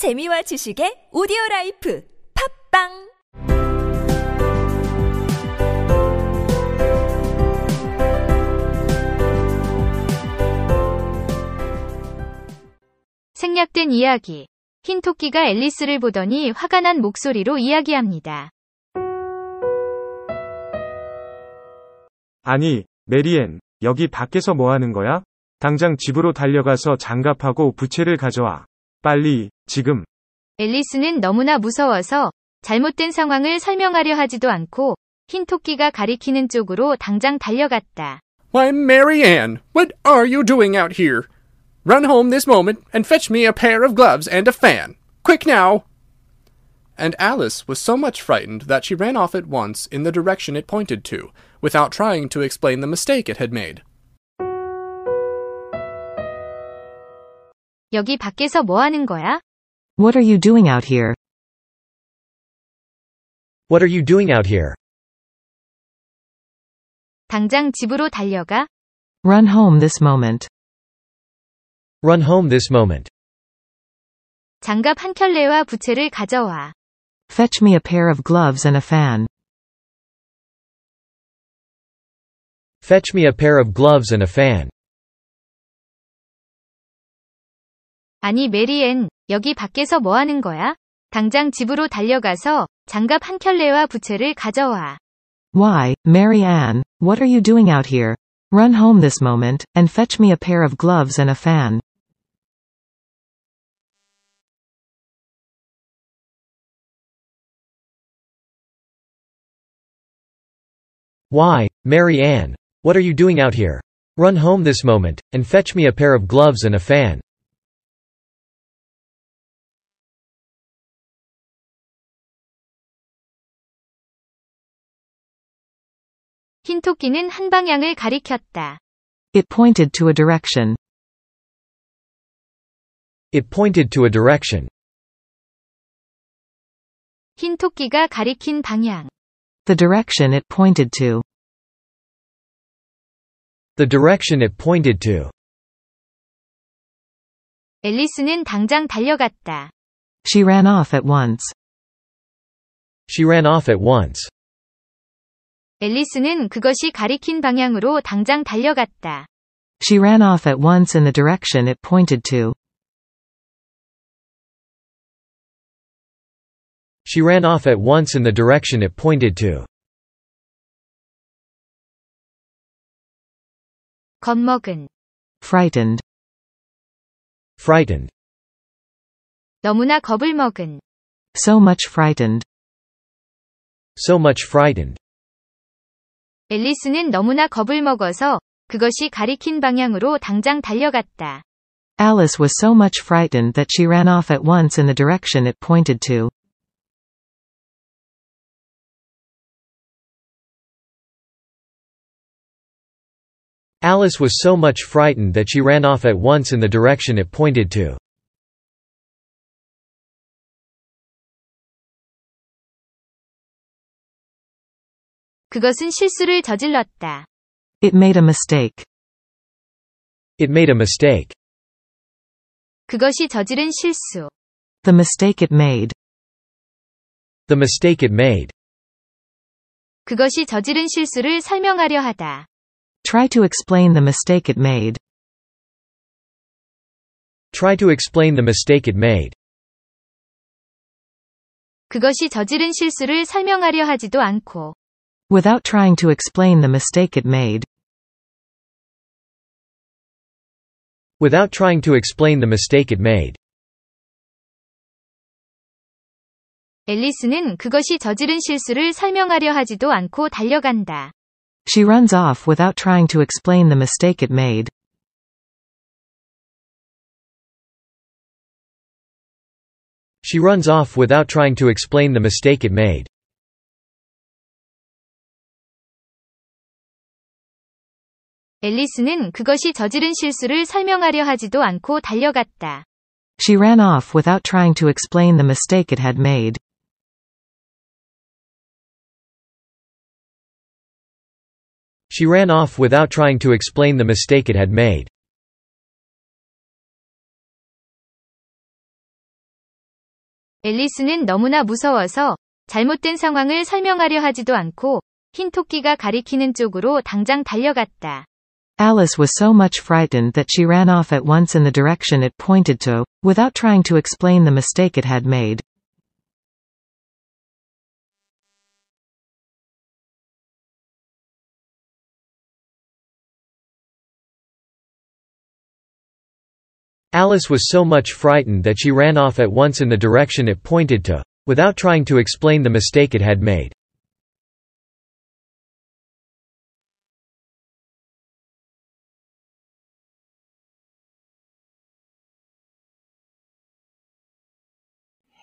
재미와 지식의 오디오 라이프 팝빵 생략된 이야기. 흰 토끼가 앨리스를 보더니 화가 난 목소리로 이야기합니다. 아니, 메리앤, 여기 밖에서 뭐 하는 거야? 당장 집으로 달려가서 장갑하고 부채를 가져와. 빨리, 지금. 앨리스는 너무나 무서워서 잘못된 상황을 설명하려 하지도 않고 흰 토끼가 가리키는 쪽으로 당장 달려갔다. Why, Mary Ann, what are you doing out here? Run home this moment and fetch me a pair of gloves and a fan. Quick now! And Alice was so much frightened that she ran off at once in the direction it pointed to, without trying to explain the mistake it had made. 여기 밖에서 뭐 하는 거야? What are you doing out here? What are you doing out here? 당장 집으로 달려가. Run home this moment. Run home this moment. 장갑 한 켤레와 부채를 가져와. Fetch me a pair of gloves and a fan. Fetch me a pair of gloves and a fan. 아니 메리앤, 여기 밖에서 뭐 하는 거야? 당장 집으로 달려가서 장갑 한 켤레와 부채를 가져와. Why, Mary Ann, what are you doing out here? Run home this moment, and fetch me a pair of gloves and a fan. Why, Mary Ann, what are you doing out here? Run home this moment, and fetch me a pair of gloves and a fan. 흰 토끼는 한 방향을 가리켰다. It pointed to a direction. It pointed to a direction. 흰 토끼가 가리킨 방향. The direction it pointed to. The direction it pointed to. 앨리스는 당장 달려갔다. She ran off at once. She ran off at once. 앨리스는 그것이 가리킨 방향으로 당장 달려갔다. She ran off at once in the direction it pointed to. She ran off at once in the direction it pointed to. 겁먹은. Frightened. Frightened. 너무나 겁을 먹은. So much frightened. So much frightened. 앨리스는 너무나 겁을 먹어서 그것이 가리킨 방향으로 당장 달려갔다. Alice was so much frightened that she ran off at once in the direction it pointed to. Alice was so much frightened that she ran off at once in the direction it pointed to. 그것은 실수를 저질렀다. It made a mistake. It made a mistake. 그것이 저지른 실수. The mistake it made. The mistake it made. 그것이 저지른 실수를 설명하려 하다. Try to explain the mistake it made. Try to explain the mistake it made. 그것이 저지른 실수를 설명하려 하지도 않고. Without trying to explain the mistake it made. Without trying to explain the mistake it made. 앨리스는 그것이 저지른 실수를 설명하려 하지도 않고 달려간다. She runs off without trying to explain the mistake it made. She runs off without trying to explain the mistake it made. 앨리스는 그것이 저지른 실수를 설명하려 하지도 않고 달려갔다. She ran off without trying to explain the mistake it had made. She ran off without trying to explain the mistake it had made. 앨리스는 너무나 무서워서 잘못된 상황을 설명하려 하지도 않고 흰 토끼가 가리키는 쪽으로 당장 달려갔다. Alice was so much frightened that she ran off at once in the direction it pointed to, without trying to explain the mistake it had made. Alice was so much frightened that she ran off at once in the direction it pointed to, without trying to explain the mistake it had made.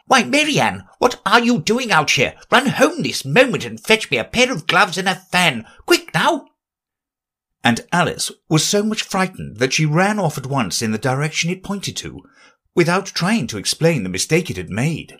Why, Mary Ann, what are you doing out here? Run home this moment and fetch me a pair of gloves and a fan. Quick now! And Alice was so much frightened that she ran off at once in the direction it pointed to, without trying to explain the mistake it had made.